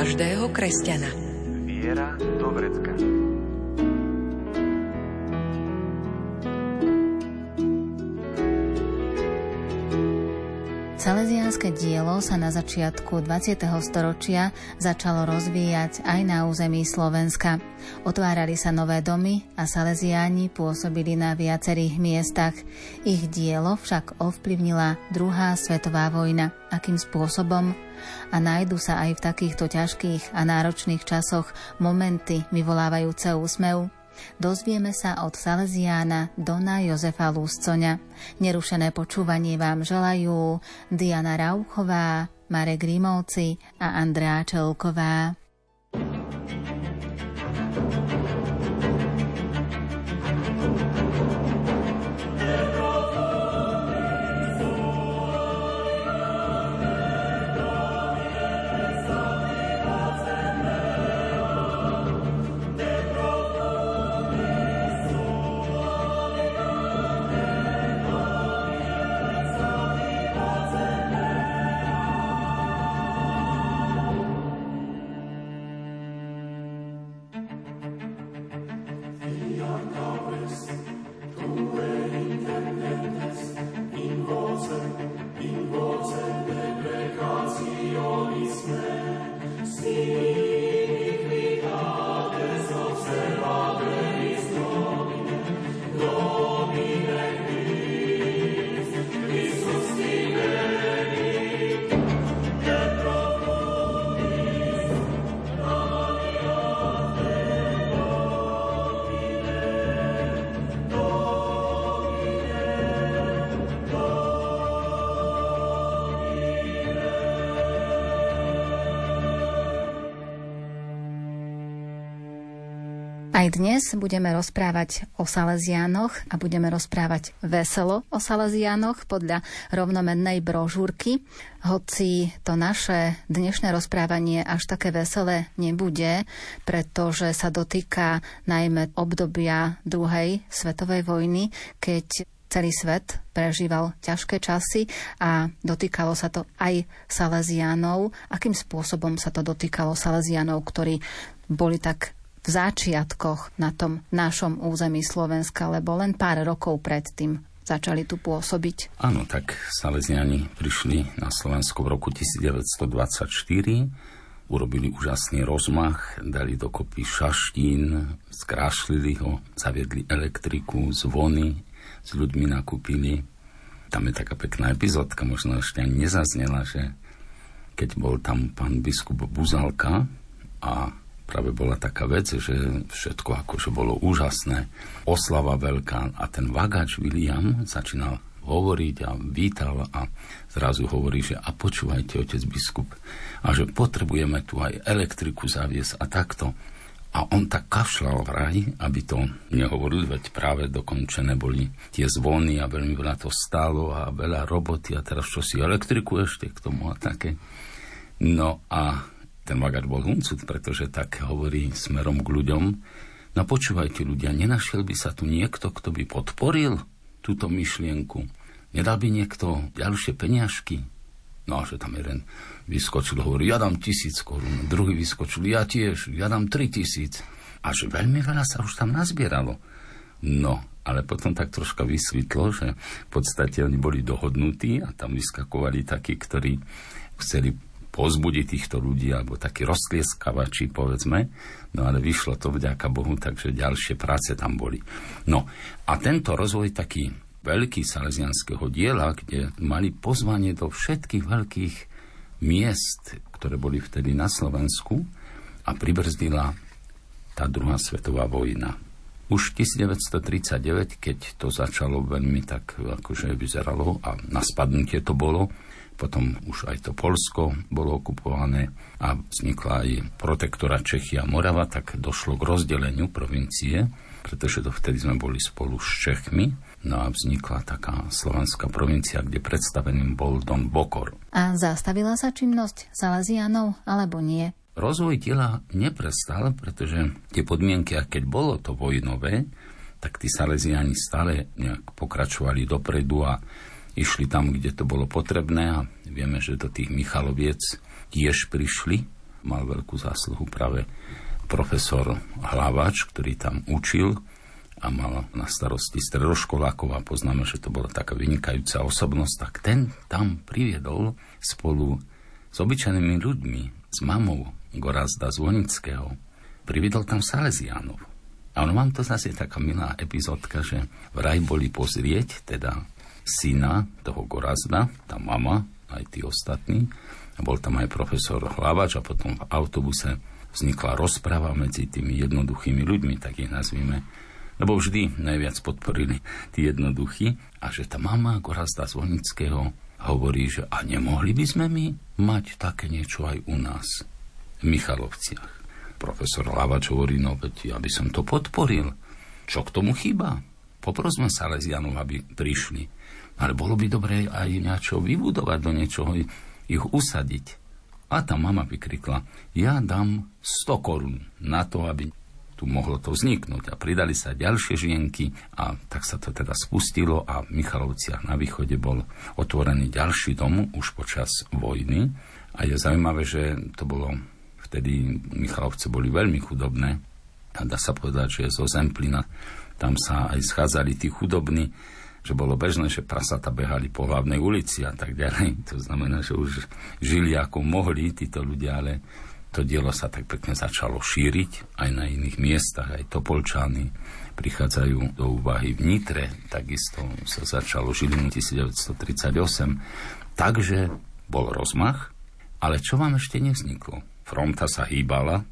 každého kresťana. Viera do vrecka. Salesiánske dielo sa na začiatku 20. storočia začalo rozvíjať aj na území Slovenska. Otvárali sa nové domy a Salesiáni pôsobili na viacerých miestach. Ich dielo však ovplyvnila druhá svetová vojna. Akým spôsobom? A nájdu sa aj v takýchto ťažkých a náročných časoch momenty vyvolávajúce úsmev. Dozvieme sa od Salesiána Dona Jozefa Lúscoňa. Nerušené počúvanie vám želajú Diana Rauchová, Marek Rímovci a Andrea Čelková. your chorus. Aj dnes budeme rozprávať o Salesiánoch a budeme rozprávať veselo o Salesiánoch podľa rovnomennej brožúrky. Hoci to naše dnešné rozprávanie až také veselé nebude, pretože sa dotýka najmä obdobia druhej svetovej vojny, keď celý svet prežíval ťažké časy a dotýkalo sa to aj Salesiánov. Akým spôsobom sa to dotýkalo Salesiánov, ktorí boli tak začiatkoch na tom našom území Slovenska, lebo len pár rokov predtým začali tu pôsobiť. Áno, tak Salesiani prišli na Slovensko v roku 1924, urobili úžasný rozmach, dali dokopy šaštín, skrášlili ho, zaviedli elektriku, zvony, s ľuďmi nakúpili. Tam je taká pekná epizódka, možno ešte ani nezaznela, že keď bol tam pán biskup Buzalka a práve bola taká vec, že všetko akože bolo úžasné, oslava veľká a ten vagač William začínal hovoriť a vítal a zrazu hovorí, že a počúvajte, otec biskup, a že potrebujeme tu aj elektriku zaviesť a takto. A on tak kašľal vraj, aby to nehovoril, veď práve dokončené boli tie zvony a veľmi veľa to stálo a veľa roboty a teraz čo si elektriku ešte k tomu a také. No a ten Magač bol huncut, pretože tak hovorí smerom k ľuďom. No počúvajte ľudia, nenašiel by sa tu niekto, kto by podporil túto myšlienku? Nedal by niekto ďalšie peniažky? No a že tam jeden vyskočil, hovorí, ja dám tisíc korún. Druhý vyskočil, ja tiež, ja dám tri tisíc. A že veľmi veľa sa už tam nazbieralo. No, ale potom tak troška vysvetlo, že v podstate oni boli dohodnutí a tam vyskakovali takí, ktorí chceli pozbudiť týchto ľudí, alebo takí roztlieskavači, povedzme. No ale vyšlo to vďaka Bohu, takže ďalšie práce tam boli. No a tento rozvoj taký veľký salesianského diela, kde mali pozvanie do všetkých veľkých miest, ktoré boli vtedy na Slovensku a pribrzdila tá druhá svetová vojna. Už 1939, keď to začalo veľmi tak, akože vyzeralo a na spadnutie to bolo, potom už aj to Polsko bolo okupované a vznikla aj protektora Čechy a Morava, tak došlo k rozdeleniu provincie, pretože to vtedy sme boli spolu s Čechmi. No a vznikla taká slovenská provincia, kde predstaveným bol Don Bokor. A zastavila sa činnosť Salesianov alebo nie? Rozvoj diela neprestal, pretože tie podmienky, a keď bolo to vojnové, tak tí Salesiani stále nejak pokračovali dopredu a išli tam, kde to bolo potrebné a vieme, že do tých Michaloviec tiež prišli. Mal veľkú zásluhu práve profesor Hlavač, ktorý tam učil a mal na starosti stredoškolákov a poznáme, že to bola taká vynikajúca osobnosť, tak ten tam priviedol spolu s obyčajnými ľuďmi, s mamou Gorazda Zvonického, priviedol tam Salesianov. A ono mám to zase taká milá epizódka, že vraj boli pozrieť, teda syna toho Gorazda, tá mama, aj tí ostatní. A bol tam aj profesor Hlavač a potom v autobuse vznikla rozpráva medzi tými jednoduchými ľuďmi, tak ich nazvime, lebo vždy najviac podporili tí jednoduchí a že tá mama Gorazda Zvonického hovorí, že a nemohli by sme my mať také niečo aj u nás v Michalovciach. Profesor Lavač hovorí, no veď ja by som to podporil. Čo k tomu chýba? Poprosme Salesianov, aby prišli. Ale bolo by dobré aj niečo vybudovať, do niečoho ich usadiť. A tá mama vykrikla, ja dám 100 korún na to, aby tu mohlo to vzniknúť. A pridali sa ďalšie žienky a tak sa to teda spustilo a v Michalovciach na východe bol otvorený ďalší dom už počas vojny. A je zaujímavé, že to bolo vtedy Michalovce boli veľmi chudobné. A dá sa povedať, že zo Zemplina tam sa aj schádzali tí chudobní, že bolo bežné, že prasata behali po hlavnej ulici a tak ďalej. To znamená, že už žili ako mohli títo ľudia, ale to dielo sa tak pekne začalo šíriť aj na iných miestach, aj Topolčany prichádzajú do úvahy v Nitre, takisto sa začalo Žilinu 1938. Takže bol rozmach, ale čo vám ešte nevzniklo? Fronta sa hýbala,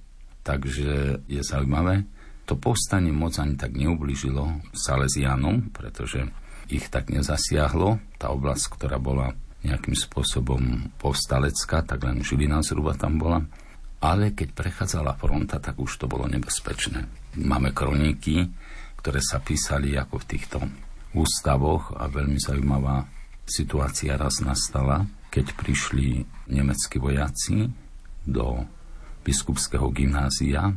takže je zaujímavé, to povstanie moc ani tak neublížilo Salesianom, pretože ich tak nezasiahlo. Tá oblasť, ktorá bola nejakým spôsobom povstalecká, tak len Žilina zhruba tam bola ale keď prechádzala fronta, tak už to bolo nebezpečné. Máme kroniky, ktoré sa písali ako v týchto ústavoch a veľmi zaujímavá situácia raz nastala, keď prišli nemeckí vojaci do biskupského gymnázia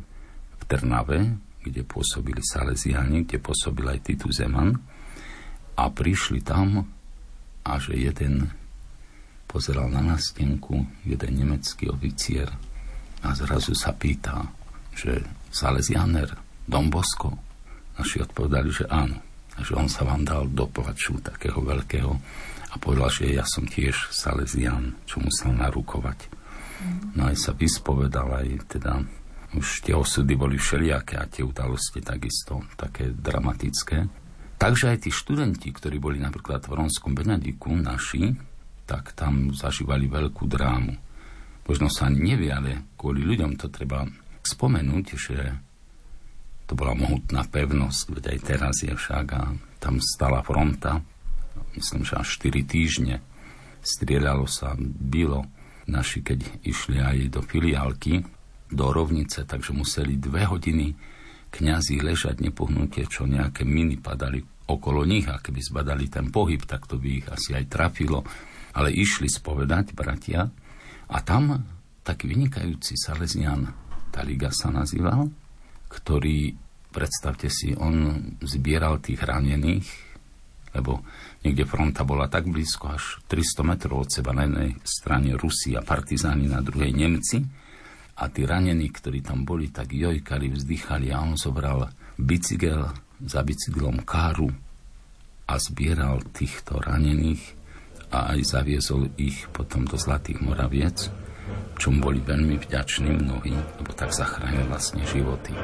v Trnave, kde pôsobili Salesiani, kde pôsobil aj Titus Zeman a prišli tam a že jeden pozeral na nástenku, jeden nemecký oficier a zrazu sa pýta, že Salesianer, Don Bosco. Naši odpovedali, že áno. A že on sa vám dal do plaču takého veľkého a povedal, že ja som tiež Salesian, čo musel narukovať. No aj sa vyspovedal, aj teda už tie osudy boli všelijaké a tie udalosti takisto také dramatické. Takže aj tí študenti, ktorí boli napríklad v Ronskom Benediku, naši, tak tam zažívali veľkú drámu. Možno sa ani nevie, ale kvôli ľuďom to treba spomenúť, že to bola mohutná pevnosť, veď aj teraz je však a tam stala fronta, myslím, že až 4 týždne strieľalo sa, bylo. Naši, keď išli aj do filiálky, do rovnice, takže museli dve hodiny kňazi ležať nepohnutie, čo nejaké miny padali okolo nich a keby zbadali ten pohyb, tak to by ich asi aj trafilo. Ale išli spovedať, bratia, a tam taký vynikajúci Salesian Taliga sa nazýval, ktorý, predstavte si, on zbieral tých ranených, lebo niekde fronta bola tak blízko, až 300 metrov od seba na jednej strane Rusi a partizáni, na druhej Nemci. A tí ranení, ktorí tam boli, tak jojkali, vzdychali a on zobral bicykel za bicyklom káru a zbieral týchto ranených a aj zaviezol ich potom do Zlatých Moraviec, čom boli veľmi vďační mnohí, lebo tak zachránil vlastne životy.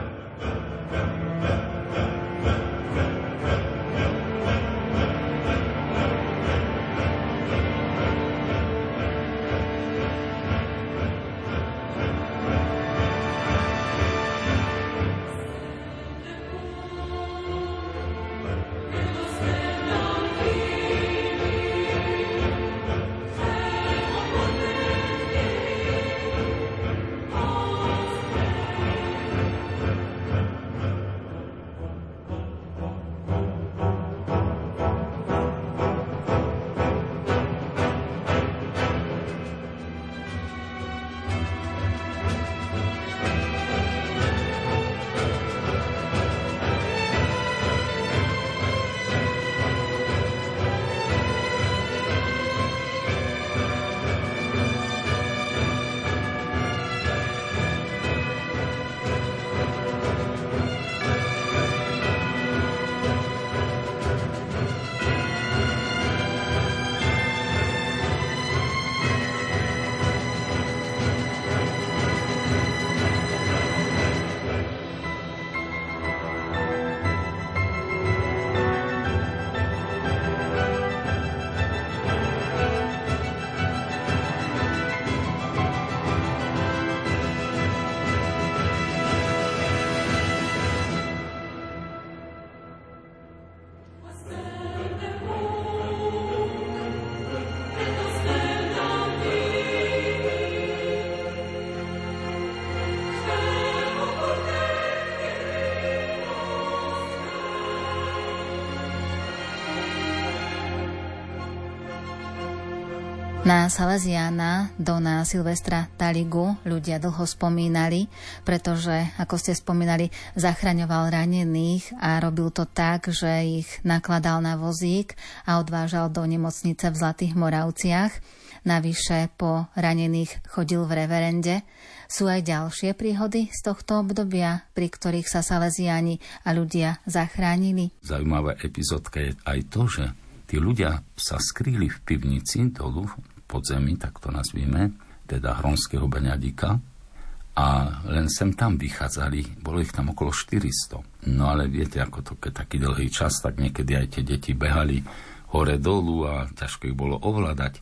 Na Salesiana Dona Silvestra Taligu ľudia dlho spomínali, pretože, ako ste spomínali, zachraňoval ranených a robil to tak, že ich nakladal na vozík a odvážal do nemocnice v Zlatých Moravciach. Navyše po ranených chodil v reverende. Sú aj ďalšie príhody z tohto obdobia, pri ktorých sa Salesiani a ľudia zachránili? Zaujímavá epizódka je aj to, že tí ľudia sa skrýli v pivnici dolu podzemí, tak to nazvíme, teda Hronského Beňadika. A len sem tam vychádzali, bolo ich tam okolo 400. No ale viete, ako to, keď taký dlhý čas, tak niekedy aj tie deti behali hore dolu a ťažko ich bolo ovládať.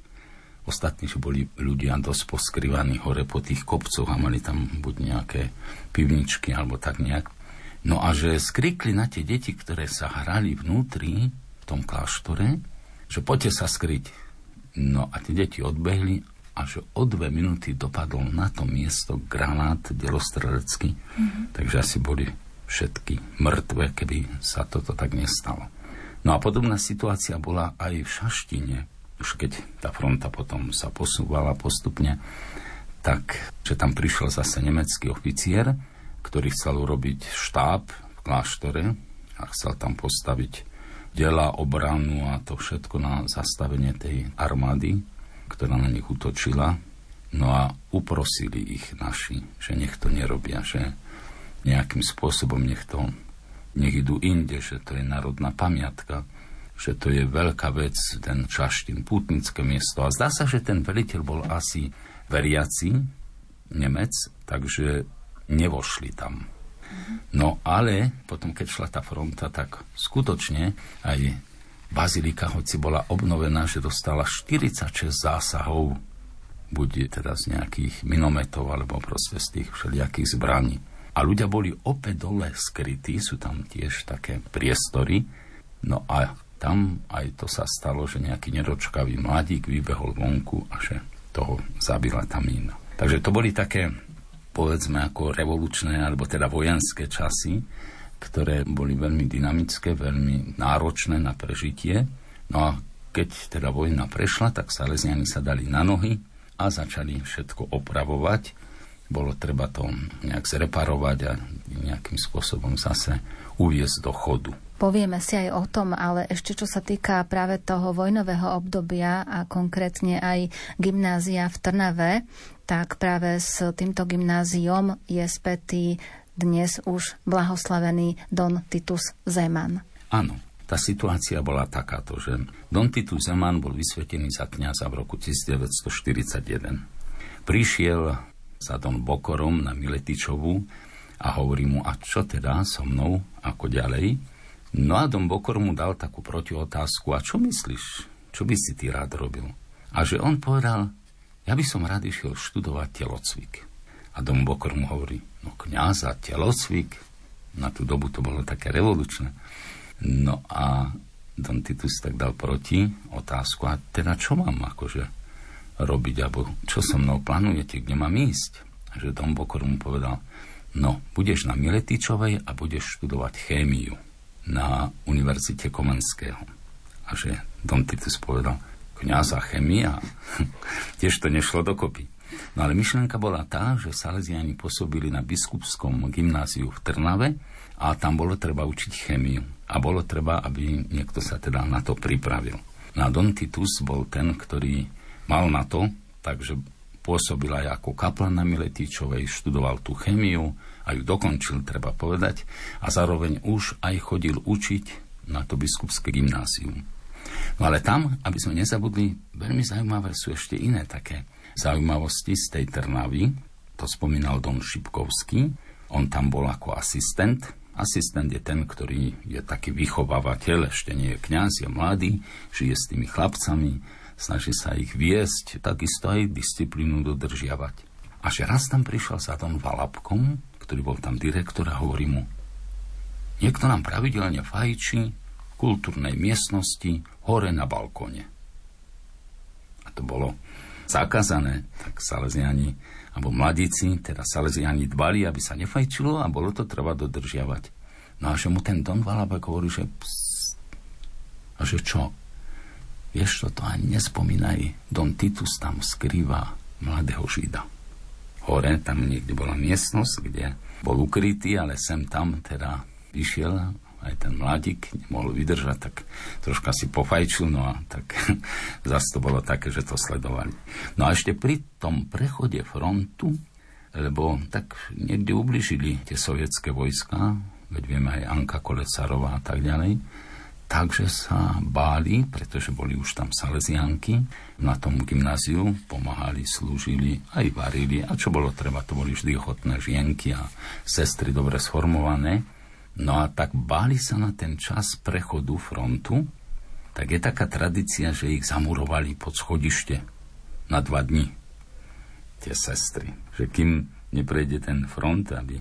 Ostatní, že boli ľudia dosť poskrývaní hore po tých kopcoch a mali tam buď nejaké pivničky alebo tak nejak. No a že skrikli na tie deti, ktoré sa hrali vnútri v tom kláštore, že poďte sa skryť, No a tie deti odbehli a že o dve minúty dopadol na to miesto granát delostrelecký. Mm-hmm. Takže asi boli všetky mŕtve, keby sa toto tak nestalo. No a podobná situácia bola aj v Šaštine. Už keď tá fronta potom sa posúvala postupne, tak, že tam prišiel zase nemecký oficier, ktorý chcel urobiť štáb v kláštore a chcel tam postaviť dela, obranu a to všetko na zastavenie tej armády, ktorá na nich utočila. No a uprosili ich naši, že nech to nerobia, že nejakým spôsobom nech to nech idú inde, že to je národná pamiatka, že to je veľká vec, ten Čaštin, putnické miesto. A zdá sa, že ten veliteľ bol asi veriaci, Nemec, takže nevošli tam. No ale potom, keď šla tá fronta, tak skutočne aj bazilika, hoci bola obnovená, že dostala 46 zásahov, buď teda z nejakých minometov, alebo proste z tých všelijakých zbraní. A ľudia boli opäť dole skrytí, sú tam tiež také priestory. No a tam aj to sa stalo, že nejaký nedočkavý mladík vybehol vonku a že toho zabila tam mína. Takže to boli také povedzme ako revolučné alebo teda vojenské časy, ktoré boli veľmi dynamické, veľmi náročné na prežitie. No a keď teda vojna prešla, tak Salesiani sa dali na nohy a začali všetko opravovať. Bolo treba to nejak zreparovať a nejakým spôsobom zase uviezť do chodu. Povieme si aj o tom, ale ešte čo sa týka práve toho vojnového obdobia a konkrétne aj gymnázia v Trnave, tak práve s týmto gymnáziom je spätý dnes už blahoslavený Don Titus Zeman. Áno, tá situácia bola takáto, že Don Titus Zeman bol vysvetený za kniaza v roku 1941. Prišiel za Don Bokorom na Miletičovu a hovorí mu, a čo teda so mnou, ako ďalej? No a Dom Bokor mu dal takú protiotázku, a čo myslíš, čo by si ty rád robil? A že on povedal, ja by som rád išiel študovať telocvik. A Dom Bokor mu hovorí, no kniaza, telocvik, na tú dobu to bolo také revolučné. No a Don Titus tak dal proti otázku, a teda čo mám akože robiť, alebo čo so mnou plánujete, kde mám ísť? A že Dom Bokor mu povedal, no, budeš na Miletičovej a budeš študovať chémiu na Univerzite Komenského. A že Don Titus povedal, kniaza chemia, tiež to nešlo dokopy. No ale myšlenka bola tá, že Salesiani pôsobili na biskupskom gymnáziu v Trnave a tam bolo treba učiť chemiu. A bolo treba, aby niekto sa teda na to pripravil. Na Don Titus bol ten, ktorý mal na to, takže pôsobil aj ako kaplan na Miletičovej, študoval tú chemiu, a ju dokončil, treba povedať, a zároveň už aj chodil učiť na to biskupské gymnázium. No ale tam, aby sme nezabudli, veľmi zaujímavé sú ešte iné také zaujímavosti z tej Trnavy. To spomínal Don Šipkovský. On tam bol ako asistent. Asistent je ten, ktorý je taký vychovávateľ, ešte nie je kňaz, je mladý, žije s tými chlapcami, snaží sa ich viesť, takisto aj disciplínu dodržiavať. A že raz tam prišiel za Don Valapkom, ktorý bol tam direktor a hovorí mu, niekto nám pravidelne fajčí v kultúrnej miestnosti hore na balkóne. A to bolo zakázané, tak Salesiani, alebo mladíci, teda Salesiani dbali, aby sa nefajčilo a bolo to treba dodržiavať. No a že mu ten Don Valabek hovorí, že pst, a že čo? Vieš čo, to ani nespomínaj. Don Titus tam skrýva mladého žida. Hore, tam niekde bola miestnosť, kde bol ukrytý, ale sem tam teda vyšiel aj ten mladík, nemohol vydržať, tak troška si pofajčil, no a tak zase to bolo také, že to sledovali. No a ešte pri tom prechode frontu, lebo tak niekde ubližili tie sovietské vojska, veď vieme aj Anka Kolecarová a tak ďalej, Takže sa báli, pretože boli už tam salesianky na tom gymnáziu, pomáhali, slúžili, aj varili a čo bolo treba, to boli vždy ochotné žienky a sestry dobre sformované. No a tak báli sa na ten čas prechodu frontu, tak je taká tradícia, že ich zamurovali pod schodište na dva dni. Tie sestry. Že kým neprejde ten front, aby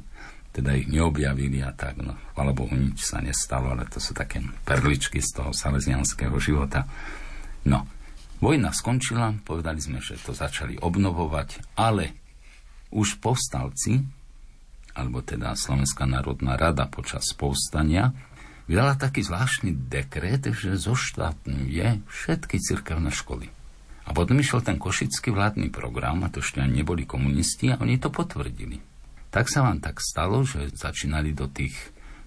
teda ich neobjavili a tak. No, chvala nič sa nestalo, ale to sú také perličky z toho salesianského života. No, vojna skončila, povedali sme, že to začali obnovovať, ale už povstalci, alebo teda Slovenská národná rada počas povstania, vydala taký zvláštny dekret, že zoštátňuje všetky cirkevné školy. A potom išiel ten košický vládny program, a to ešte ani neboli komunisti, a oni to potvrdili. Tak sa vám tak stalo, že začínali do tých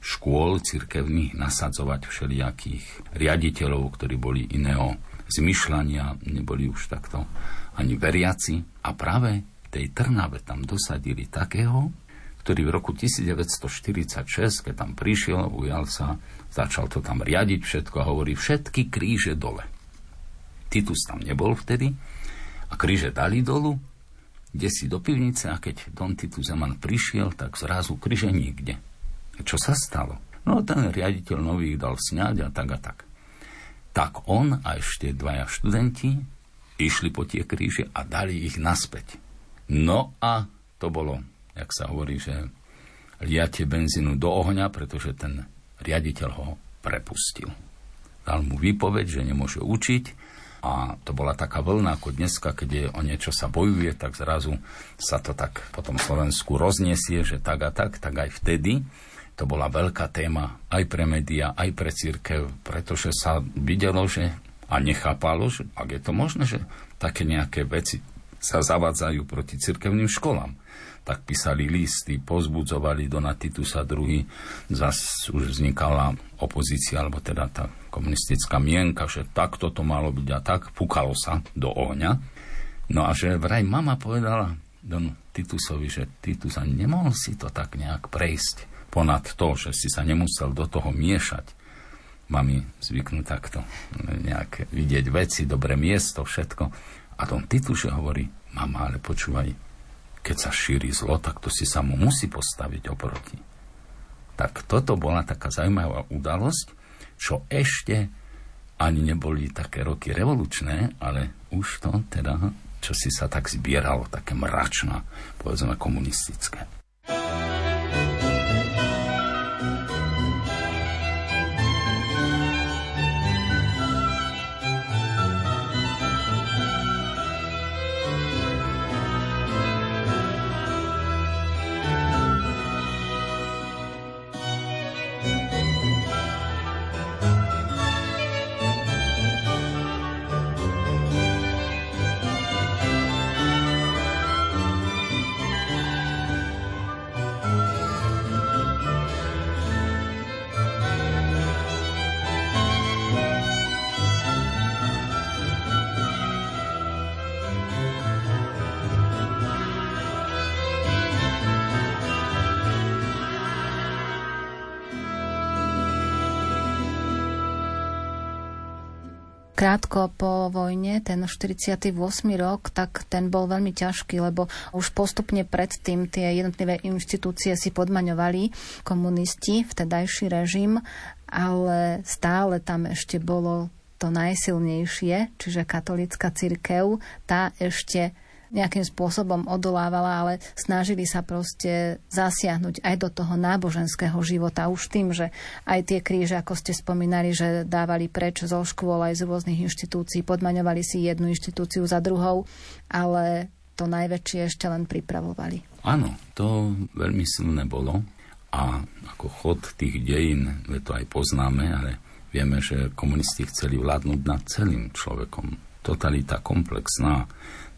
škôl cirkevných nasadzovať všelijakých riaditeľov, ktorí boli iného zmyšľania, neboli už takto ani veriaci. A práve v tej Trnave tam dosadili takého, ktorý v roku 1946, keď tam prišiel, ujal sa, začal to tam riadiť všetko a hovorí všetky kríže dole. Titus tam nebol vtedy a kríže dali dolu kde si do pivnice a keď Don Titu Zeman prišiel, tak zrazu križe nikde. Čo sa stalo? No ten riaditeľ nových dal sňať a tak a tak. Tak on a ešte dvaja študenti išli po tie kríže a dali ich naspäť. No a to bolo, jak sa hovorí, že liate benzínu do ohňa, pretože ten riaditeľ ho prepustil. Dal mu výpoveď, že nemôže učiť a to bola taká vlna ako dneska, keď o niečo sa bojuje, tak zrazu sa to tak po tom Slovensku rozniesie, že tak a tak, tak aj vtedy. To bola veľká téma aj pre médiá, aj pre církev, pretože sa videlo, že a nechápalo, že ak je to možné, že také nejaké veci sa zavádzajú proti cirkevným školám tak písali listy, pozbudzovali Donatitusa druhý, zas už vznikala opozícia, alebo teda tá komunistická mienka, že takto to malo byť a tak, pukalo sa do ohňa. No a že vraj mama povedala Don Titusovi, že Titus ani nemohol si to tak nejak prejsť ponad to, že si sa nemusel do toho miešať. Mami zvyknú takto nejak vidieť veci, dobré miesto, všetko. A Don Titus hovorí, mama, ale počúvaj, keď sa šíri zlo, tak to si sa mu musí postaviť oproti. Tak toto bola taká zaujímavá udalosť, čo ešte ani neboli také roky revolučné, ale už to teda, čo si sa tak zbieralo, také mračná, povedzme komunistické. Krátko po vojne, ten 48. rok, tak ten bol veľmi ťažký, lebo už postupne predtým tie jednotlivé inštitúcie si podmaňovali komunisti, vtedajší režim, ale stále tam ešte bolo to najsilnejšie, čiže katolická cirkev, tá ešte nejakým spôsobom odolávala, ale snažili sa proste zasiahnuť aj do toho náboženského života. Už tým, že aj tie kríže, ako ste spomínali, že dávali preč zo škôl aj z rôznych inštitúcií, podmaňovali si jednu inštitúciu za druhou, ale to najväčšie ešte len pripravovali. Áno, to veľmi silné bolo a ako chod tých dejín, to aj poznáme, ale Vieme, že komunisti chceli vládnuť nad celým človekom. Totalita komplexná,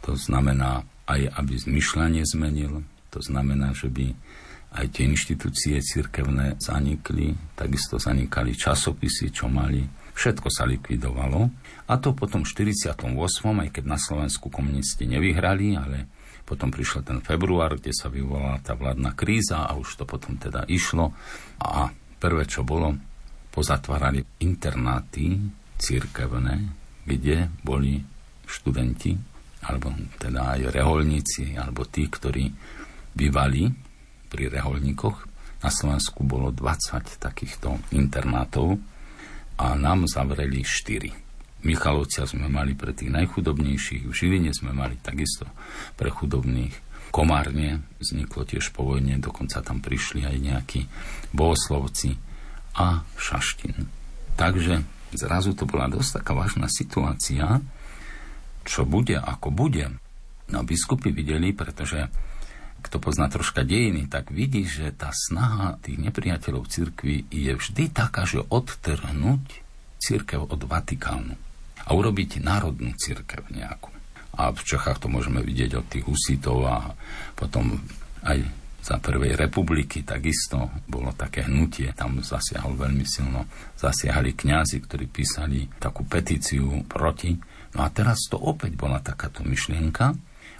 to znamená aj, aby zmyšľanie zmenil, to znamená, že by aj tie inštitúcie cirkevné zanikli, takisto zanikali časopisy, čo mali, všetko sa likvidovalo. A to potom v 48., aj keď na Slovensku komunisti nevyhrali, ale potom prišiel ten február, kde sa vyvolala tá vládna kríza a už to potom teda išlo. A prvé, čo bolo, pozatvárali internáty církevné, kde boli študenti, alebo teda aj reholníci, alebo tí, ktorí bývali pri reholníkoch. Na Slovensku bolo 20 takýchto internátov a nám zavreli 4. Michalovcia sme mali pre tých najchudobnejších, v Žiline sme mali takisto pre chudobných. Komárne vzniklo tiež po vojne, dokonca tam prišli aj nejakí bohoslovci a Šaštin. Takže zrazu to bola dosť taká vážna situácia, čo bude, ako bude. No biskupy videli, pretože kto pozná troška dejiny, tak vidí, že tá snaha tých nepriateľov cirkvi je vždy taká, že odtrhnúť církev od Vatikánu a urobiť národnú církev nejakú. A v Čechách to môžeme vidieť od tých husitov a potom aj za prvej republiky takisto bolo také hnutie, tam zasiahol veľmi silno, zasiahali kňazi, ktorí písali takú petíciu proti. No a teraz to opäť bola takáto myšlienka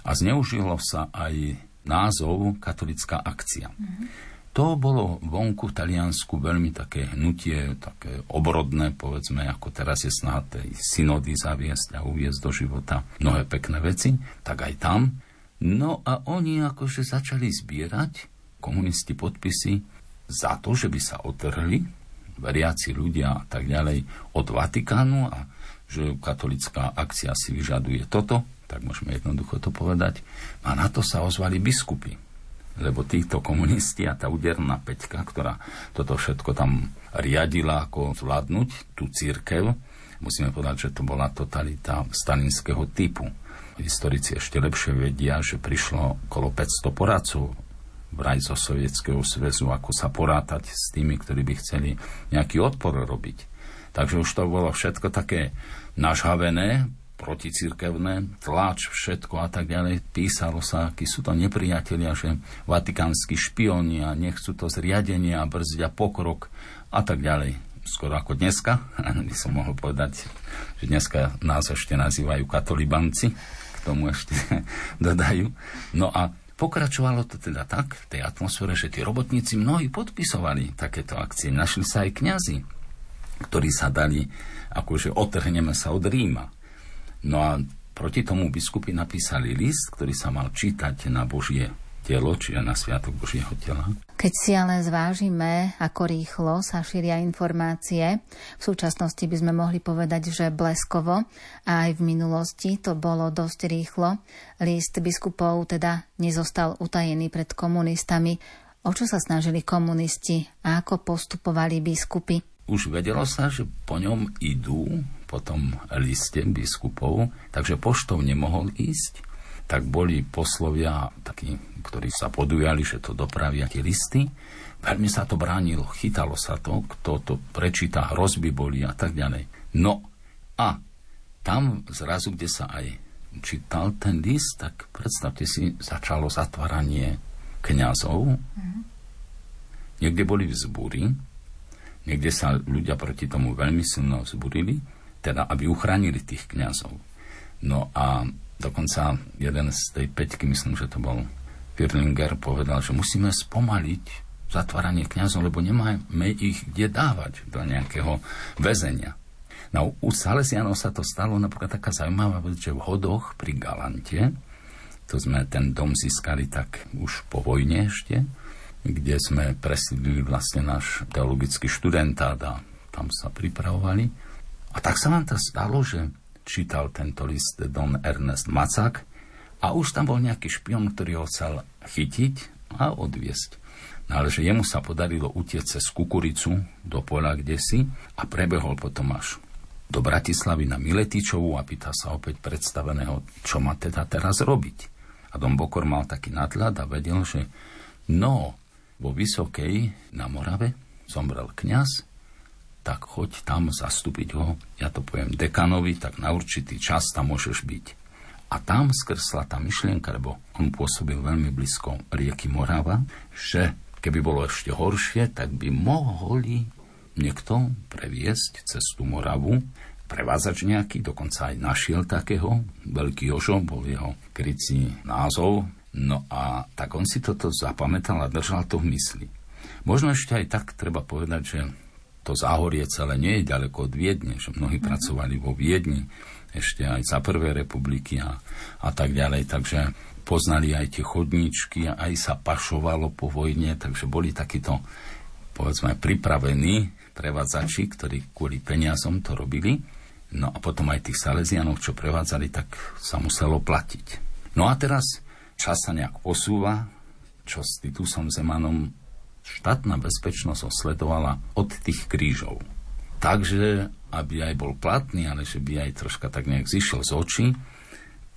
a zneužilo sa aj názov katolická akcia. Mm-hmm. To bolo vonku v Taliansku veľmi také hnutie, také obrodné, povedzme, ako teraz je snaha tej synody zaviesť a uviezť do života mnohé pekné veci, tak aj tam. No a oni akože začali zbierať komunisti podpisy za to, že by sa otrhli veriaci ľudia a tak ďalej od Vatikánu a že katolická akcia si vyžaduje toto, tak môžeme jednoducho to povedať. A na to sa ozvali biskupy lebo títo komunisti a tá úderná peťka, ktorá toto všetko tam riadila, ako zvládnuť tú církev, musíme povedať, že to bola totalita stalinského typu. Historici ešte lepšie vedia, že prišlo okolo 500 poradcov vraj zo Sovietskeho zväzu, ako sa porátať s tými, ktorí by chceli nejaký odpor robiť. Takže už to bolo všetko také nažhavené, proticirkevné, tlač, všetko a tak ďalej. Písalo sa, akí sú to nepriatelia, že vatikánsky špioni a nechcú to zriadenie a brzdia pokrok a tak ďalej. Skoro ako dneska, by som mohol povedať, že dneska nás ešte nazývajú katolibanci, k tomu ešte dodajú. No a Pokračovalo to teda tak v tej atmosfére, že tí robotníci mnohí podpisovali takéto akcie. Našli sa aj kňazi, ktorí sa dali, akože otrhneme sa od Ríma. No a proti tomu biskupy napísali list, ktorý sa mal čítať na Božie telo, čiže na Sviatok Božieho tela. Keď si ale zvážime, ako rýchlo sa šíria informácie, v súčasnosti by sme mohli povedať, že bleskovo a aj v minulosti to bolo dosť rýchlo. List biskupov teda nezostal utajený pred komunistami. O čo sa snažili komunisti a ako postupovali biskupy? Už vedelo sa, že po ňom idú po tom liste biskupov, takže poštou nemohol ísť, tak boli poslovia takí, ktorí sa podujali, že to dopravia tie listy. Veľmi sa to bránilo, chytalo sa to, kto to prečíta, hrozby boli a tak ďalej. No a tam zrazu, kde sa aj čítal ten list, tak predstavte si, začalo zatváranie kňazov. Mm. Niekde boli vzbúry, niekde sa ľudia proti tomu veľmi silno vzburili teda aby uchránili tých kňazov. No a dokonca jeden z tej peťky, myslím, že to bol Firlinger, povedal, že musíme spomaliť zatváranie kňazov, lebo nemáme ich kde dávať do nejakého väzenia. No u Salesianov sa to stalo napríklad taká zaujímavá vec, že v hodoch pri Galante, to sme ten dom získali tak už po vojne ešte, kde sme presídlili vlastne náš teologický študentát a tam sa pripravovali. A tak sa vám to stalo, že čítal tento list Don Ernest Macak a už tam bol nejaký špion, ktorý ho chcel chytiť a odviesť. No ale že jemu sa podarilo utieť cez kukuricu do pola kde si a prebehol potom až do Bratislavy na Miletičovu a pýta sa opäť predstaveného, čo má teda teraz robiť. A Don Bokor mal taký nadhľad a vedel, že no, vo Vysokej na Morave zomrel kňaz tak choď tam zastúpiť ho, ja to poviem dekanovi, tak na určitý čas tam môžeš byť. A tam skrsla tá myšlienka, lebo on pôsobil veľmi blízko rieky Morava, že keby bolo ešte horšie, tak by mohli niekto previesť cez tú Moravu, prevádzač nejaký, dokonca aj našiel takého, Veľký Jožo bol jeho krycí názov, no a tak on si toto zapamätal a držal to v mysli. Možno ešte aj tak treba povedať, že to záhorie celé nie je ďaleko od Viedne, že mnohí mm. pracovali vo Viedni ešte aj za prvé republiky a, a tak ďalej, takže poznali aj tie chodníčky a aj sa pašovalo po vojne, takže boli takíto povedzme pripravení prevádzači, ktorí kvôli peniazom to robili. No a potom aj tých Salesianov, čo prevádzali, tak sa muselo platiť. No a teraz čas sa nejak posúva, čo s Titusom Zemanom štátna bezpečnosť osledovala od tých krížov. Takže, aby aj bol platný, ale že by aj troška tak nejak zišiel z očí,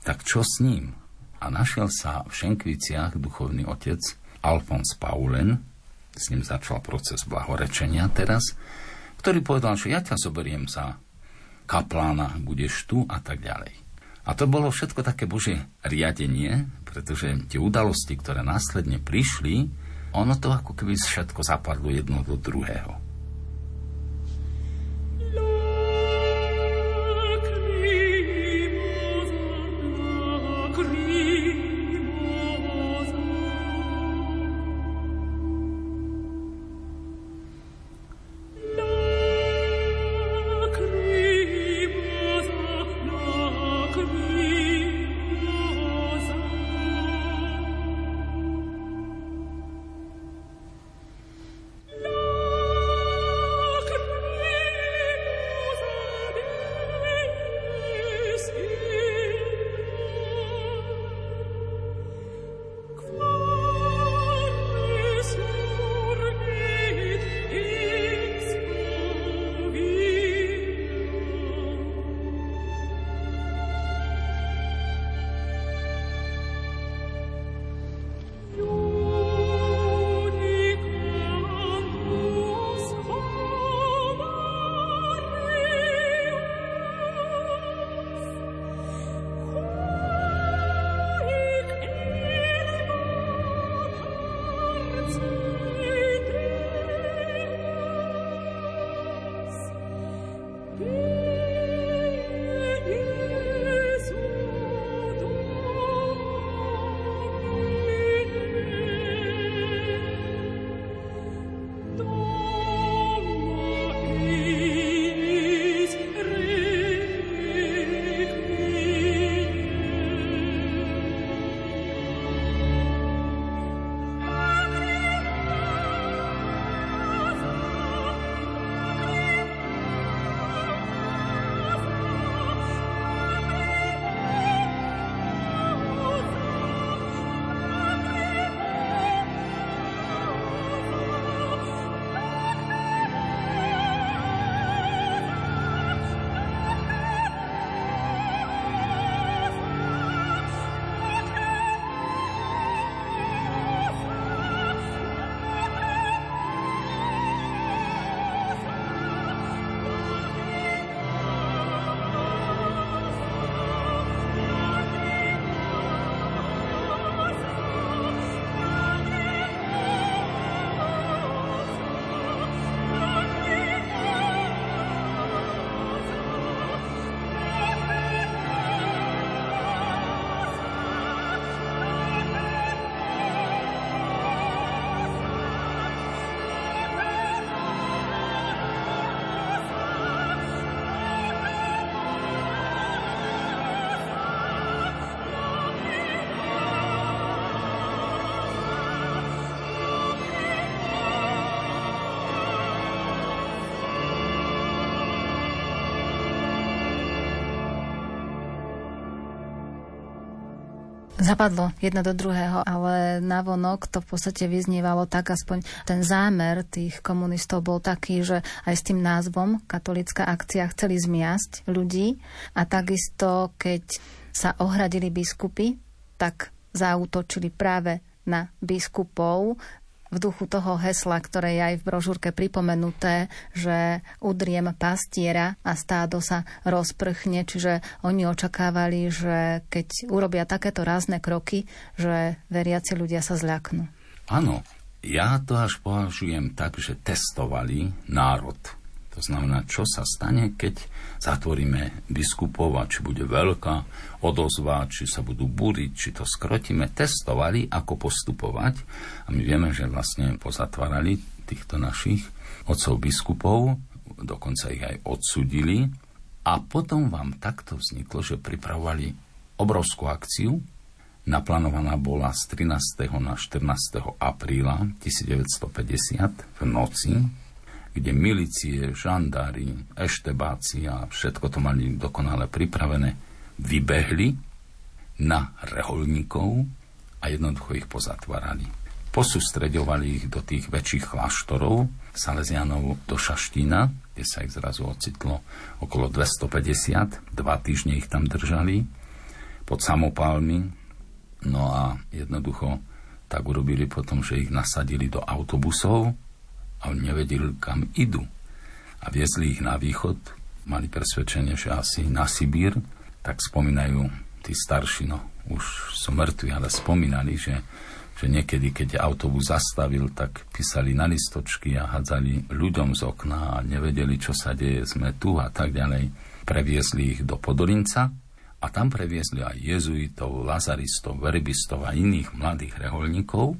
tak čo s ním? A našiel sa v Šenkviciach duchovný otec Alfons Paulen, s ním začal proces blahorečenia teraz, ktorý povedal, že ja ťa zoberiem za kaplána, budeš tu a tak ďalej. A to bolo všetko také božie riadenie, pretože tie udalosti, ktoré následne prišli, ono to ako keby všetko zapadlo jedno do druhého. Zapadlo jedno do druhého, ale navonok to v podstate vyznievalo tak, aspoň. Ten zámer tých komunistov bol taký, že aj s tým názvom katolická akcia chceli zmiasť ľudí a takisto, keď sa ohradili biskupy, tak zautočili práve na biskupov v duchu toho hesla, ktoré je aj v brožúrke pripomenuté, že udriem pastiera a stádo sa rozprchne, čiže oni očakávali, že keď urobia takéto rázne kroky, že veriaci ľudia sa zľaknú. Áno, ja to až považujem tak, že testovali národ to znamená, čo sa stane, keď zatvoríme biskupov a či bude veľká odozva, či sa budú búriť, či to skrotíme. Testovali, ako postupovať. A my vieme, že vlastne pozatvárali týchto našich otcov biskupov, dokonca ich aj odsudili. A potom vám takto vzniklo, že pripravovali obrovskú akciu, Naplánovaná bola z 13. na 14. apríla 1950 v noci kde milície, žandári, a všetko to mali dokonale pripravené, vybehli na reholníkov a jednoducho ich pozatvárali. Posústreďovali ich do tých väčších kláštorov, Salesianov do Šaštína, kde sa ich zrazu ocitlo okolo 250, dva týždne ich tam držali, pod samopálmi, no a jednoducho tak urobili potom, že ich nasadili do autobusov, a oni nevedeli, kam idú. A viezli ich na východ, mali presvedčenie, že asi na Sibír, tak spomínajú tí starší, no už sú mŕtvi, ale spomínali, že, že niekedy, keď autobus zastavil, tak písali na listočky a hádzali ľuďom z okna a nevedeli, čo sa deje, sme tu a tak ďalej. Previezli ich do Podolinca a tam previezli aj jezuitov, lazaristov, verbistov a iných mladých reholníkov,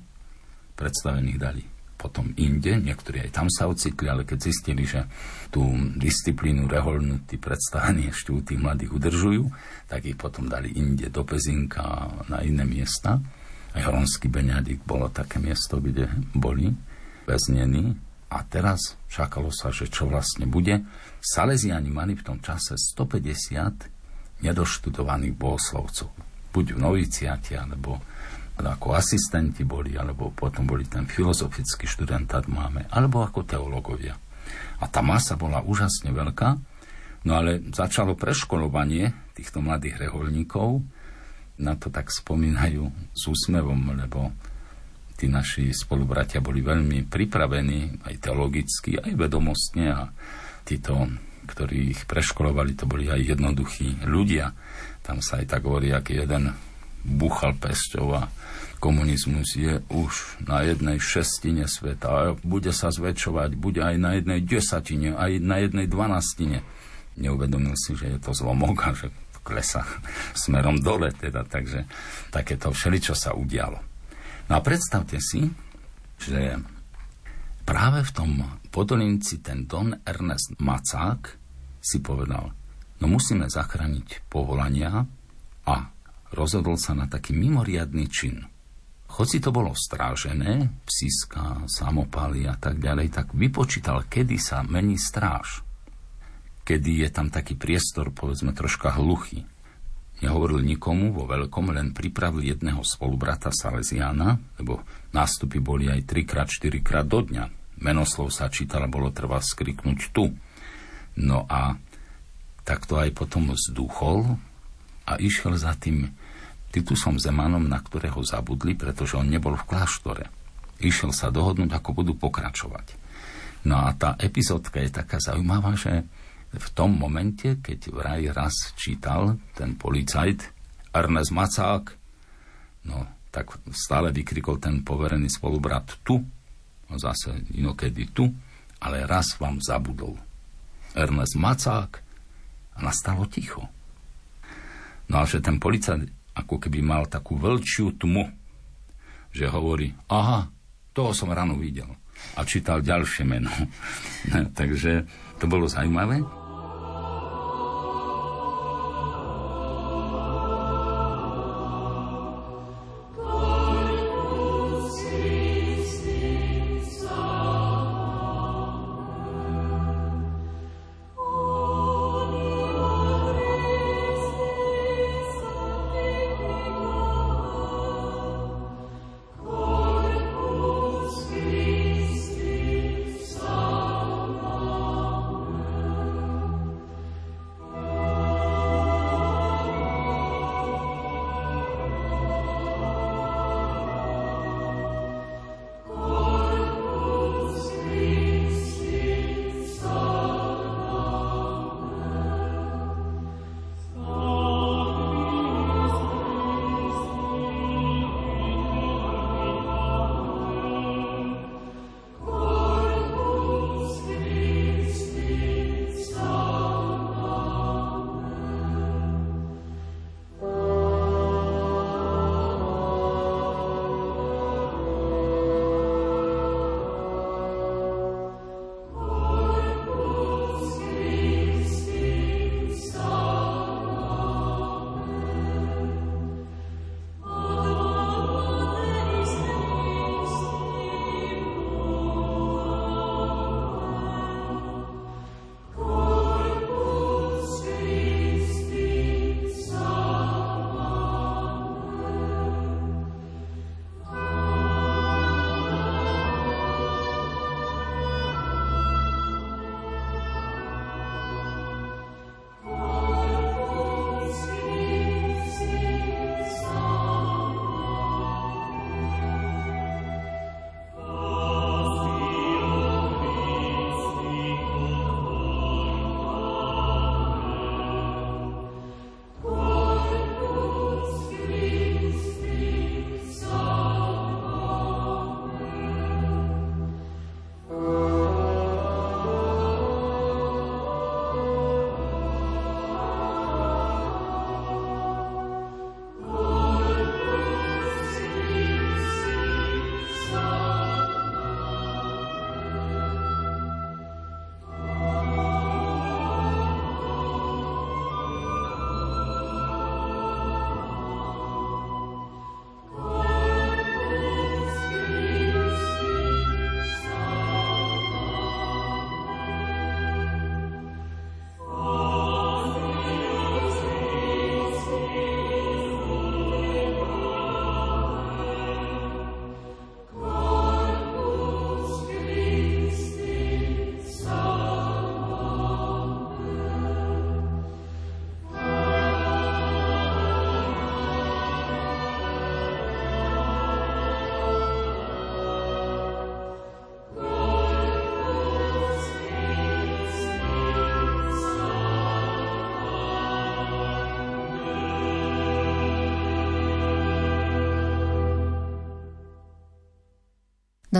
predstavených dali potom inde, niektorí aj tam sa ocitli, ale keď zistili, že tú disciplínu reholnú tí predstavení ešte u tých mladých udržujú, tak ich potom dali inde do Pezinka na iné miesta. Aj Hronský Beňadik bolo také miesto, kde boli väznení. A teraz čakalo sa, že čo vlastne bude. Salesiani mali v tom čase 150 nedoštudovaných bohoslovcov. Buď v noviciati, alebo ako asistenti boli, alebo potom boli ten filozofický študentát máme, alebo ako teológovia. A tá masa bola úžasne veľká, no ale začalo preškolovanie týchto mladých reholníkov, na to tak spomínajú s úsmevom, lebo tí naši spolubratia boli veľmi pripravení, aj teologicky, aj vedomostne a títo, ktorí ich preškolovali, to boli aj jednoduchí ľudia. Tam sa aj tak hovorí, aký jeden buchal pesťou a komunizmus je už na jednej šestine sveta a bude sa zväčšovať, bude aj na jednej desatine, aj na jednej dvanastine. Neuvedomil si, že je to zlomok a že klesa smerom dole, teda, takže takéto všeličo sa udialo. No a predstavte si, že práve v tom Podolinci ten Don Ernest Macák si povedal, no musíme zachrániť povolania a rozhodol sa na taký mimoriadný čin – Hoci to bolo strážené, psiska, samopaly a tak ďalej, tak vypočítal, kedy sa mení stráž. Kedy je tam taký priestor, povedzme, troška hluchý. Nehovoril nikomu vo veľkom, len pripravil jedného spolubrata Salesiana, lebo nástupy boli aj 3 x 4 krát do dňa. Menoslov sa čítala, bolo treba skriknúť tu. No a tak to aj potom vzduchol a išiel za tým Titusom Zemanom, na ktorého zabudli, pretože on nebol v kláštore. Išiel sa dohodnúť, ako budú pokračovať. No a tá epizódka je taká zaujímavá, že v tom momente, keď vraj raz čítal ten policajt Ernest Macák, no tak stále vykrikol ten poverený spolubrat tu, no zase inokedy tu, ale raz vám zabudol. Ernest Macák a nastalo ticho. No a že ten policajt ako keby mal takú veľčiu tmu, že hovorí, aha, toho som ráno videl. A čítal ďalšie meno. Takže to bolo zaujímavé.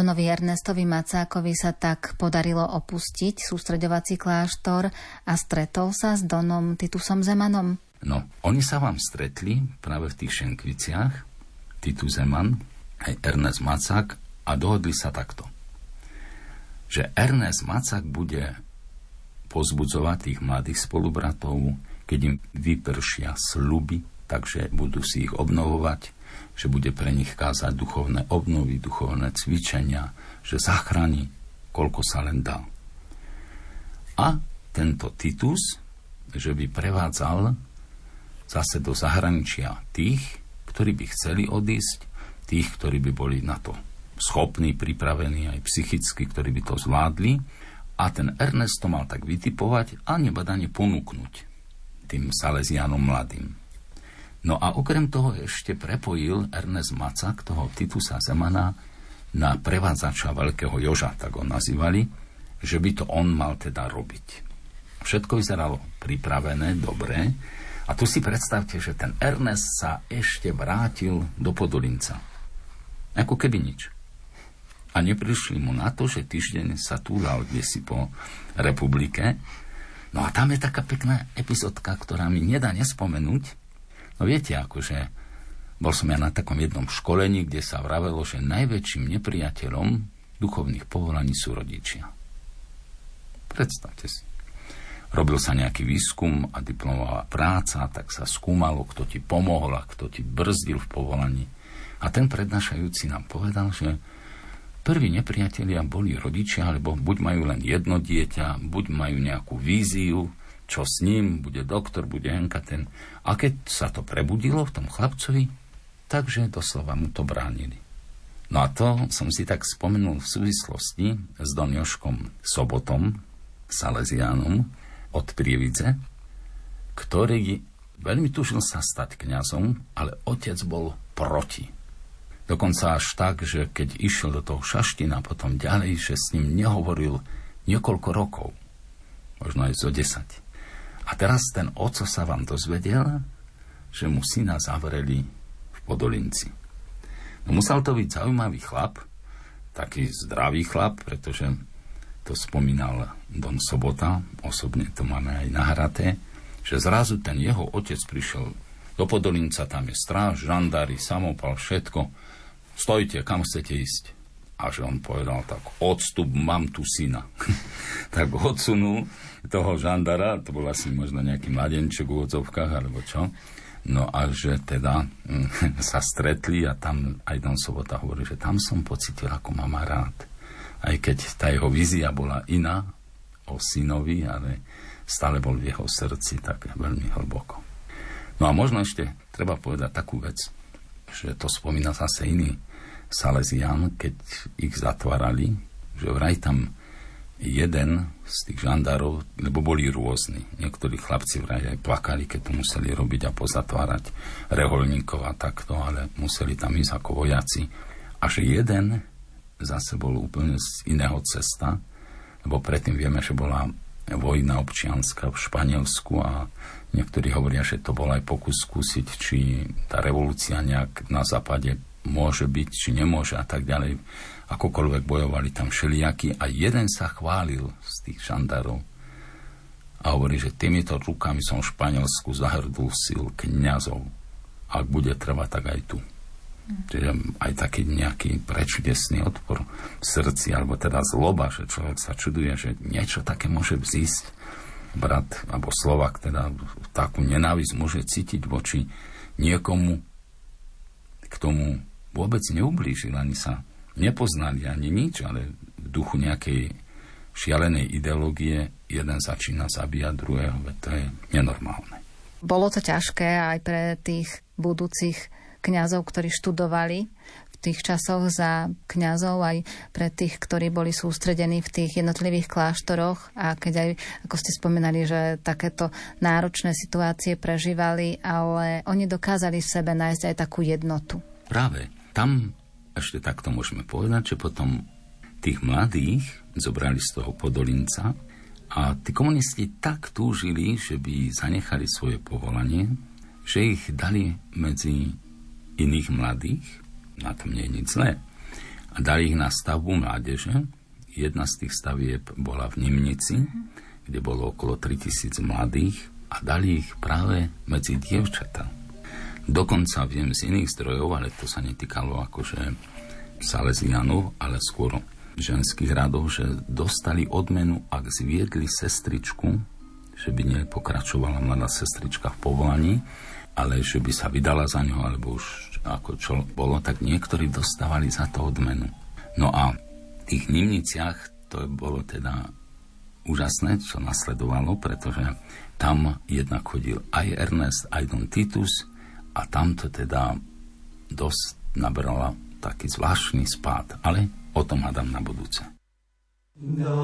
Donovi Ernestovi Macákovi sa tak podarilo opustiť sústreďovací kláštor a stretol sa s Donom Titusom Zemanom. No, oni sa vám stretli práve v tých Šenkviciach, Titus Zeman, aj Ernest Macák a dohodli sa takto, že Ernest Macák bude pozbudzovať tých mladých spolubratov, keď im vypršia sluby, takže budú si ich obnovovať, že bude pre nich kázať duchovné obnovy, duchovné cvičenia, že zachráni, koľko sa len dá. A tento Titus, že by prevádzal zase do zahraničia tých, ktorí by chceli odísť, tých, ktorí by boli na to schopní, pripravení aj psychicky, ktorí by to zvládli. A ten Ernest to mal tak vytipovať a nebadane ponúknuť tým Salesianom mladým. No a okrem toho ešte prepojil Ernest Macak, toho Titusa Zemana, na prevádzača Veľkého Joža, tak ho nazývali, že by to on mal teda robiť. Všetko vyzeralo pripravené, dobré. A tu si predstavte, že ten Ernest sa ešte vrátil do Podolinca. Ako keby nič. A neprišli mu na to, že týždeň sa túlal kde si po republike. No a tam je taká pekná epizódka, ktorá mi nedá nespomenúť, No viete, akože bol som ja na takom jednom školení, kde sa vravelo, že najväčším nepriateľom duchovných povolaní sú rodičia. Predstavte si. Robil sa nejaký výskum a diplomová práca, tak sa skúmalo, kto ti pomohol a kto ti brzdil v povolaní. A ten prednášajúci nám povedal, že prví nepriatelia boli rodičia, alebo buď majú len jedno dieťa, buď majú nejakú víziu, čo s ním, bude doktor, bude henka ten. A keď sa to prebudilo v tom chlapcovi, takže doslova mu to bránili. No a to som si tak spomenul v súvislosti s Don Sobotom, Salesiánom od Prievidze, ktorý veľmi tužil sa stať kňazom, ale otec bol proti. Dokonca až tak, že keď išiel do toho šaština potom ďalej, že s ním nehovoril niekoľko rokov, možno aj zo 10. A teraz ten oco sa vám dozvedel, že mu syna zavreli v Podolinci. No musel to byť zaujímavý chlap, taký zdravý chlap, pretože to spomínal Don Sobota, osobne to máme aj nahraté, že zrazu ten jeho otec prišiel do Podolinca, tam je stráž, žandári, samopal, všetko. Stojte, kam chcete ísť? A že on povedal tak, odstup, mám tu syna. tak odsunul toho žandara, to bol asi možno nejaký mladenček v úvodzovkách, alebo čo. No a že teda mm, sa stretli a tam aj Don Sobota hovorí, že tam som pocitil, ako mama rád. Aj keď tá jeho vízia bola iná o synovi, ale stále bol v jeho srdci tak veľmi hlboko. No a možno ešte treba povedať takú vec, že to spomína zase iný Salesian, keď ich zatvárali, že vraj tam jeden z tých žandárov, lebo boli rôzni. Niektorí chlapci vraj aj plakali, keď to museli robiť a pozatvárať reholníkov a takto, ale museli tam ísť ako vojaci. A že jeden zase bol úplne z iného cesta, lebo predtým vieme, že bola vojna občianská v Španielsku a niektorí hovoria, že to bol aj pokus skúsiť, či tá revolúcia nejak na západe môže byť, či nemôže a tak ďalej akokoľvek bojovali tam všelijakí a jeden sa chválil z tých žandárov a hovorí, že týmito rukami som v Španielsku zahrdul sil kniazov. Ak bude trvať, tak aj tu. Čiže aj taký nejaký prečudesný odpor v srdci, alebo teda zloba, že človek sa čuduje, že niečo také môže vzísť brat, alebo Slovak, teda takú nenávisť môže cítiť voči niekomu, k tomu vôbec neublížil, ani sa nepoznali ani nič, ale v duchu nejakej šialenej ideológie jeden začína zabíjať druhého, veď to je nenormálne. Bolo to ťažké aj pre tých budúcich kňazov, ktorí študovali v tých časoch za kňazov, aj pre tých, ktorí boli sústredení v tých jednotlivých kláštoroch a keď aj, ako ste spomenali, že takéto náročné situácie prežívali, ale oni dokázali v sebe nájsť aj takú jednotu. Práve. Tam ešte takto môžeme povedať, že potom tých mladých zobrali z toho Podolinca a tí komunisti tak túžili, že by zanechali svoje povolanie, že ich dali medzi iných mladých, na tom nie je nič zlé, a dali ich na stavbu mládeže. Jedna z tých stavieb bola v Nimnici, kde bolo okolo 3000 mladých a dali ich práve medzi dievčatá. Dokonca viem z iných zdrojov, ale to sa netýkalo akože Salesianov, ale skôr ženských radov, že dostali odmenu, ak zviedli sestričku, že by nepokračovala mladá sestrička v povolaní, ale že by sa vydala za ňo, alebo už ako čo bolo, tak niektorí dostávali za to odmenu. No a v tých Nimniciach to bolo teda úžasné, čo nasledovalo, pretože tam jednak chodil aj Ernest, aj Don Titus a tam to teda dosť nabrala taký zvláštny spád. Ale O tom hádam na budúce. Na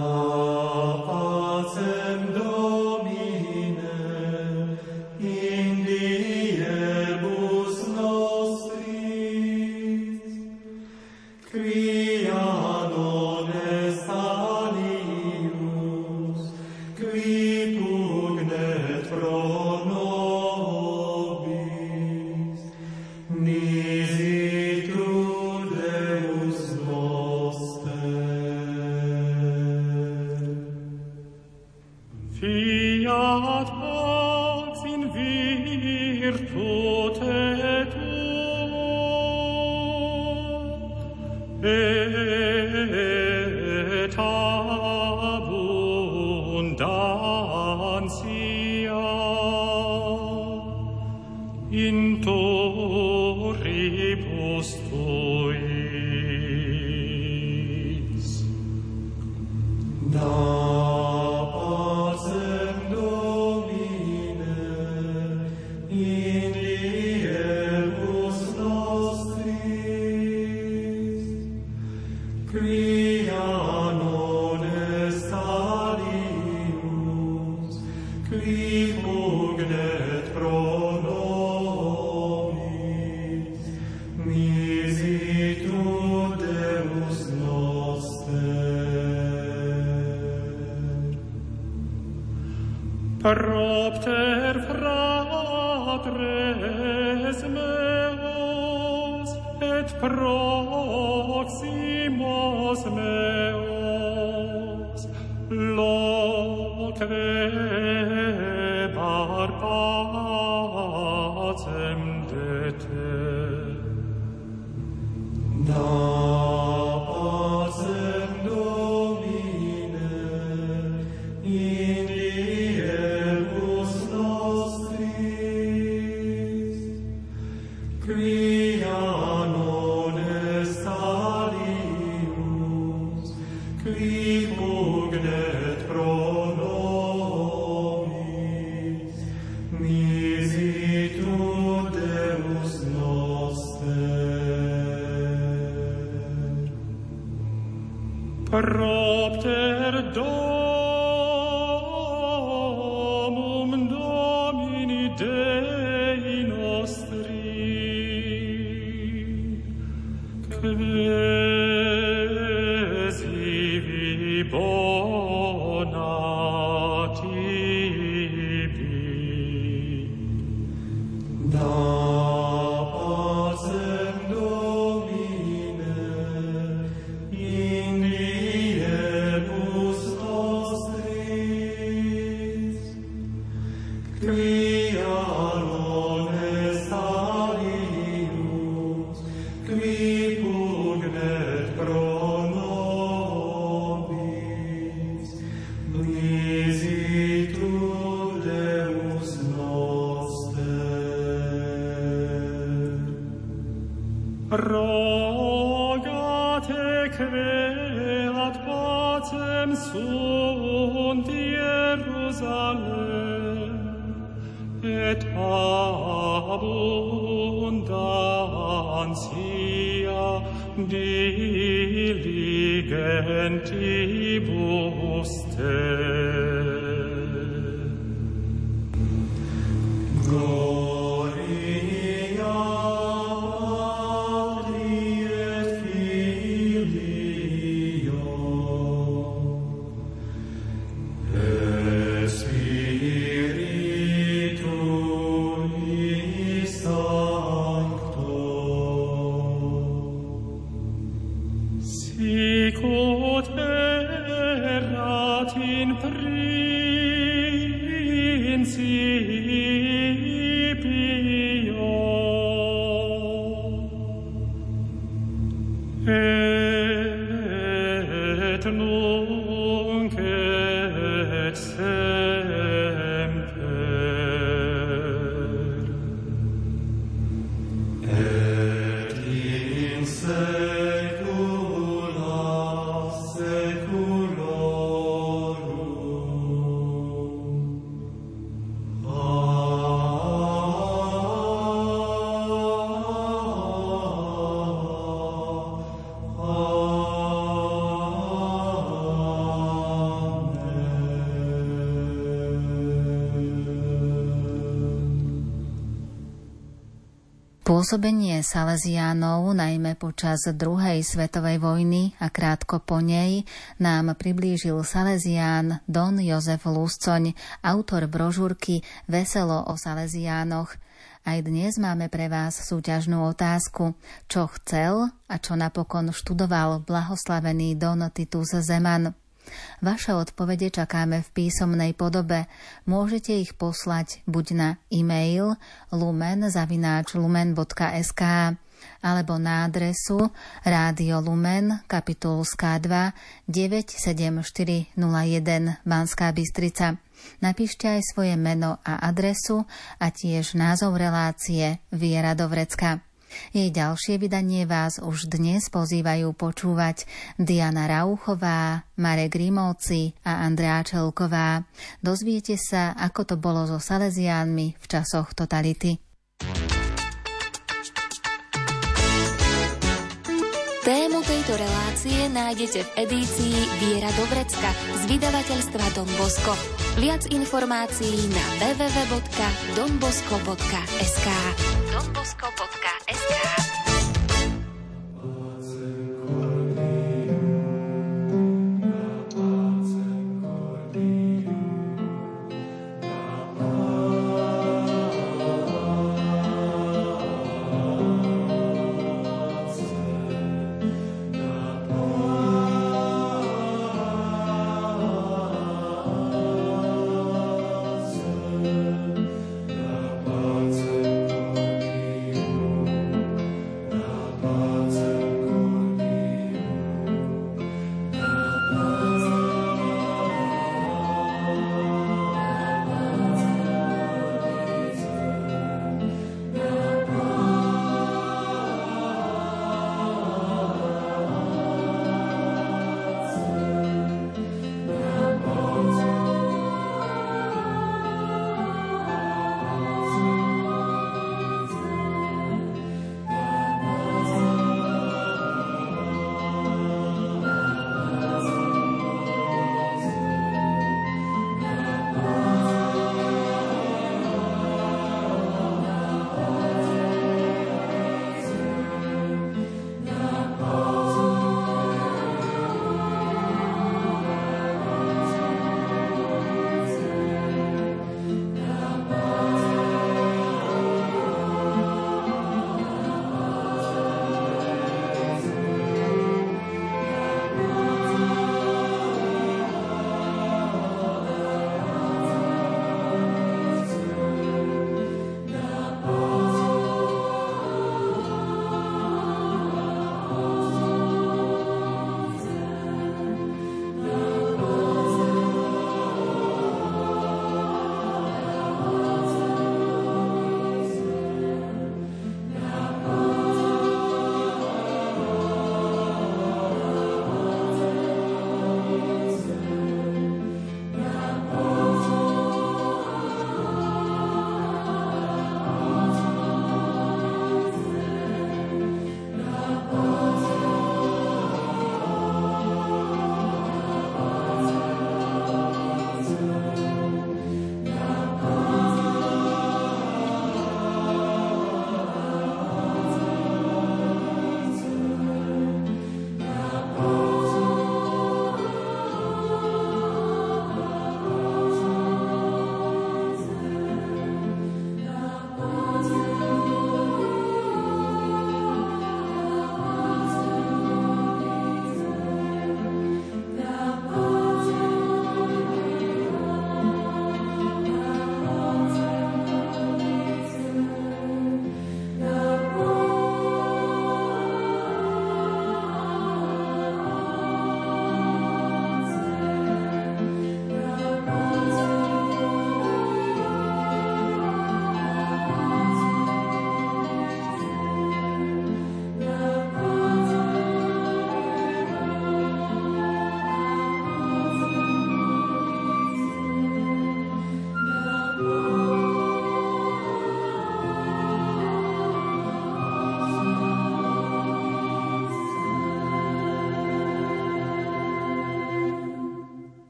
pacem domine, Pôsobenie Salesiánov, najmä počas druhej svetovej vojny a krátko po nej, nám priblížil Salesián Don Jozef Luscoň, autor brožúrky Veselo o Salesiánoch. Aj dnes máme pre vás súťažnú otázku, čo chcel a čo napokon študoval blahoslavený Don Titus Zeman. Vaše odpovede čakáme v písomnej podobe. Môžete ich poslať buď na e-mail lumen.lumen.sk alebo na adresu Rádio Lumen, kapitulská 2, 97401 Banská Bystrica. Napíšte aj svoje meno a adresu a tiež názov relácie Viera Dovrecka. Jej ďalšie vydanie vás už dnes pozývajú počúvať Diana Rauchová, Marek Grimovci a Andrea Čelková. Dozviete sa, ako to bolo so Salesiánmi v časoch totality. Tému tejto relácie nájdete v edícii Viera Dobrecka z vydavateľstva Don Bosco. Viac informácií na www.donbosco.sk donbosco.sk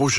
pože